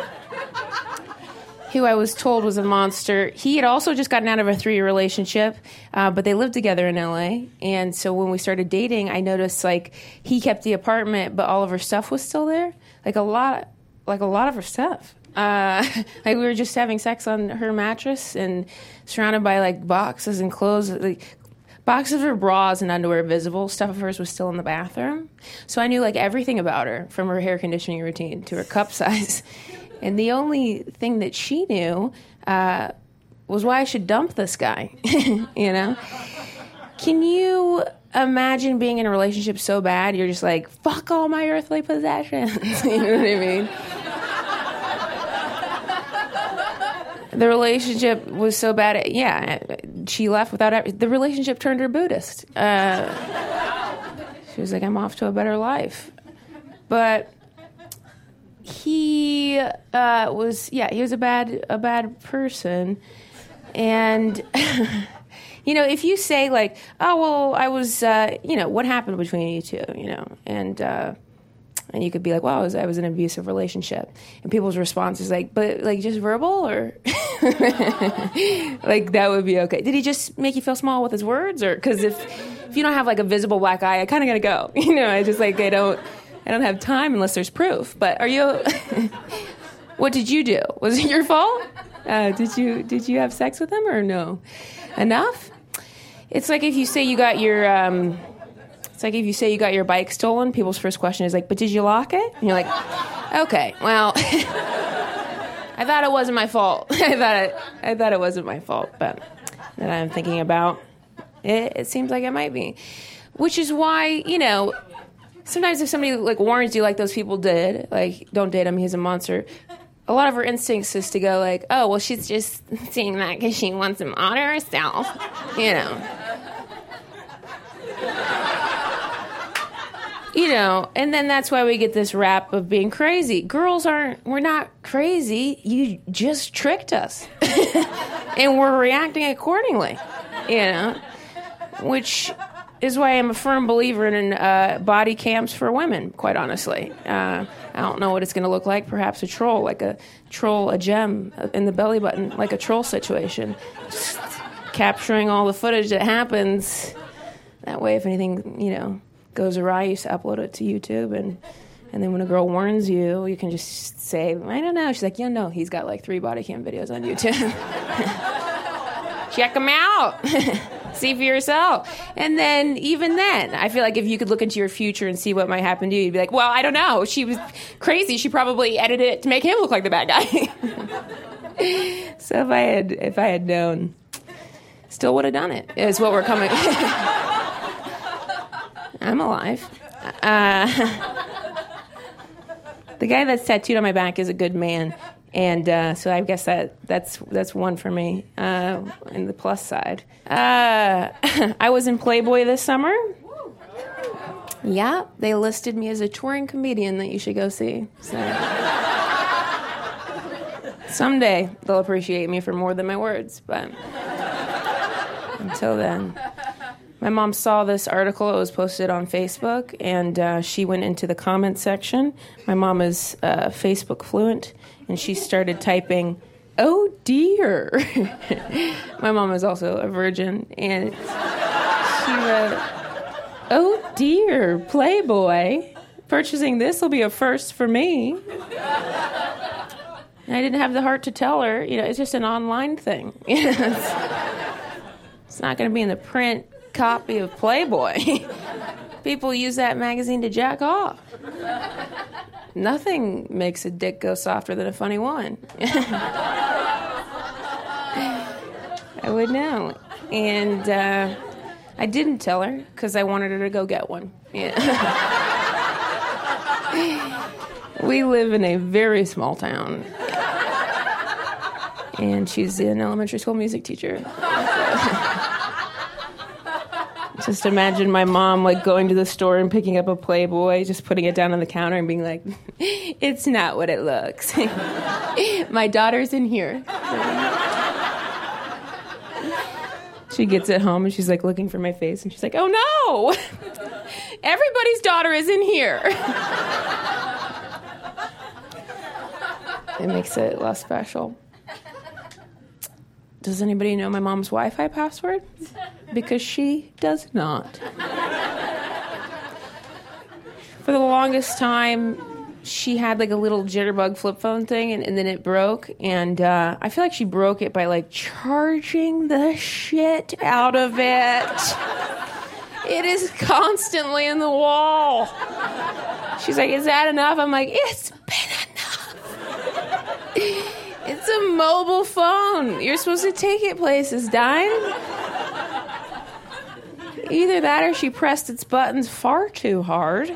Speaker 10: who I was told was a monster. He had also just gotten out of a three year relationship, uh, but they lived together in LA. And so when we started dating, I noticed like he kept the apartment, but all of her stuff was still there. Like a lot, like a lot of her stuff. Uh, like we were just having sex on her mattress and surrounded by like boxes and clothes. Like, boxes of her bras and underwear visible. Stuff of hers was still in the bathroom. So I knew like everything about her, from her hair conditioning routine to her cup size. And the only thing that she knew uh, was why I should dump this guy. you know? Can you imagine being in a relationship so bad you're just like, fuck all my earthly possessions? you know what I mean? the relationship was so bad. Yeah, she left without every, the relationship turned her Buddhist. Uh, she was like, "I'm off to a better life," but he uh, was yeah he was a bad a bad person and you know if you say like oh well i was uh, you know what happened between you two you know and uh, and you could be like well I was, I was in an abusive relationship and people's response is like but like just verbal or like that would be okay did he just make you feel small with his words or because if if you don't have like a visible black eye i kind of gotta go you know i just like i don't I don't have time unless there's proof. But are you? what did you do? Was it your fault? Uh, did you did you have sex with him or no? Enough? It's like if you say you got your. Um, it's like if you say you got your bike stolen. People's first question is like, "But did you lock it?" And you're like, "Okay, well." I thought it wasn't my fault. I thought it, I thought it wasn't my fault, but that I'm thinking about, it, it seems like it might be. Which is why you know sometimes if somebody like warns you like those people did, like don't date him, he's a monster. A lot of her instincts is to go like, oh well, she's just saying that because she wants him on herself, you know. you know, and then that's why we get this rap of being crazy. Girls aren't, we're not crazy. You just tricked us. and we're reacting accordingly, you know, which is why I'm a firm believer in uh, body cams for women. Quite honestly, uh, I don't know what it's going to look like. Perhaps a troll, like a troll, a gem in the belly button, like a troll situation. Just capturing all the footage that happens. That way, if anything, you know, goes awry, you just upload it to YouTube and. And then when a girl warns you, you can just say, I don't know. She's like, yeah, no, he's got like three body cam videos on YouTube. Check them out. see for yourself. And then, even then, I feel like if you could look into your future and see what might happen to you, you'd be like, well, I don't know. She was crazy. She probably edited it to make him look like the bad guy. so if I had, if I had known, still would have done it. Is what we're coming. I'm alive. Uh, the guy that's tattooed on my back is a good man, and uh, so I guess that that's that's one for me. Uh, in the plus side, uh, I was in Playboy this summer. Yeah, they listed me as a touring comedian that you should go see. So. Someday they'll appreciate me for more than my words, but until then. My mom saw this article. It was posted on Facebook, and uh, she went into the comment section. My mom is uh, Facebook fluent, and she started typing, "Oh dear." My mom is also a virgin, and she wrote, "Oh dear, Playboy, purchasing this will be a first for me." And I didn't have the heart to tell her. You know, it's just an online thing. it's, it's not going to be in the print copy of Playboy. People use that magazine to jack off. Nothing makes a dick go softer than a funny one. I would know. And uh, I didn't tell her because I wanted her to go get one. We live in a very small town. And she's an elementary school music teacher. Just imagine my mom like going to the store and picking up a Playboy, just putting it down on the counter and being like, "It's not what it looks." my daughter's in here. she gets it home and she's like looking for my face and she's like, "Oh no! Everybody's daughter is in here." it makes it less special. Does anybody know my mom's Wi Fi password? Because she does not. For the longest time, she had like a little jitterbug flip phone thing and, and then it broke. And uh, I feel like she broke it by like charging the shit out of it. It is constantly in the wall. She's like, Is that enough? I'm like, It's been enough. It's a mobile phone. You're supposed to take it places, Dime. Either that or she pressed its buttons far too hard.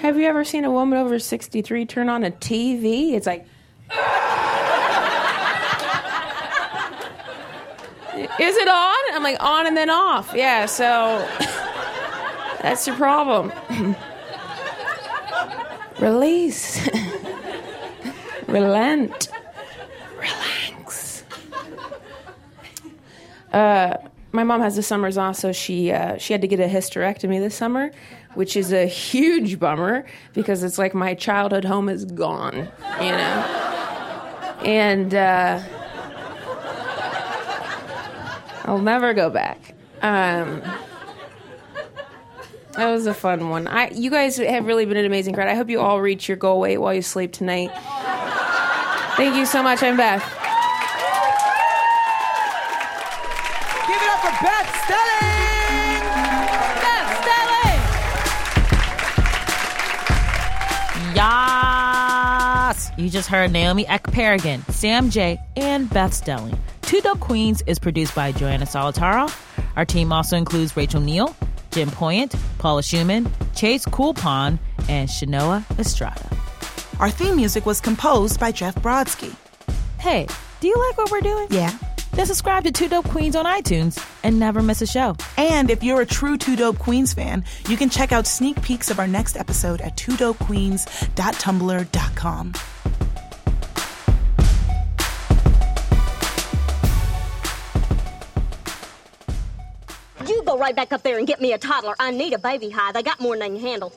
Speaker 10: Have you ever seen a woman over 63 turn on a TV? It's like. Is it on? I'm like, on and then off. Yeah, so. That's your problem. Release. Relent. Uh, my mom has the summers off, so she uh, she had to get a hysterectomy this summer, which is a huge bummer because it's like my childhood home is gone, you know, and uh, I'll never go back. Um, that was a fun one. I, you guys have really been an amazing crowd. I hope you all reach your goal weight while you sleep tonight. Thank you so much. I'm Beth.
Speaker 3: Stelling!
Speaker 2: Beth Stelling! Yas! You just heard Naomi Ekperigin, Sam Jay, and Beth Stelling. Two Dope Queens is produced by Joanna Solotaroff. Our team also includes Rachel Neal, Jim Poyant, Paula Szuchman, Chase Coolpon, and Shanoa Estrada.
Speaker 3: Our theme music was composed by Jeff Brodsky.
Speaker 2: Hey, do you like what we're doing?
Speaker 3: Yeah.
Speaker 2: Then subscribe to Two Dope Queens on iTunes and never miss a show.
Speaker 3: And if you're a true Two Dope Queens fan, you can check out sneak peeks of our next episode at twodopequeens.tumblr.com.
Speaker 11: You go right back up there and get me a toddler. I need a baby high. They got more than they can handle.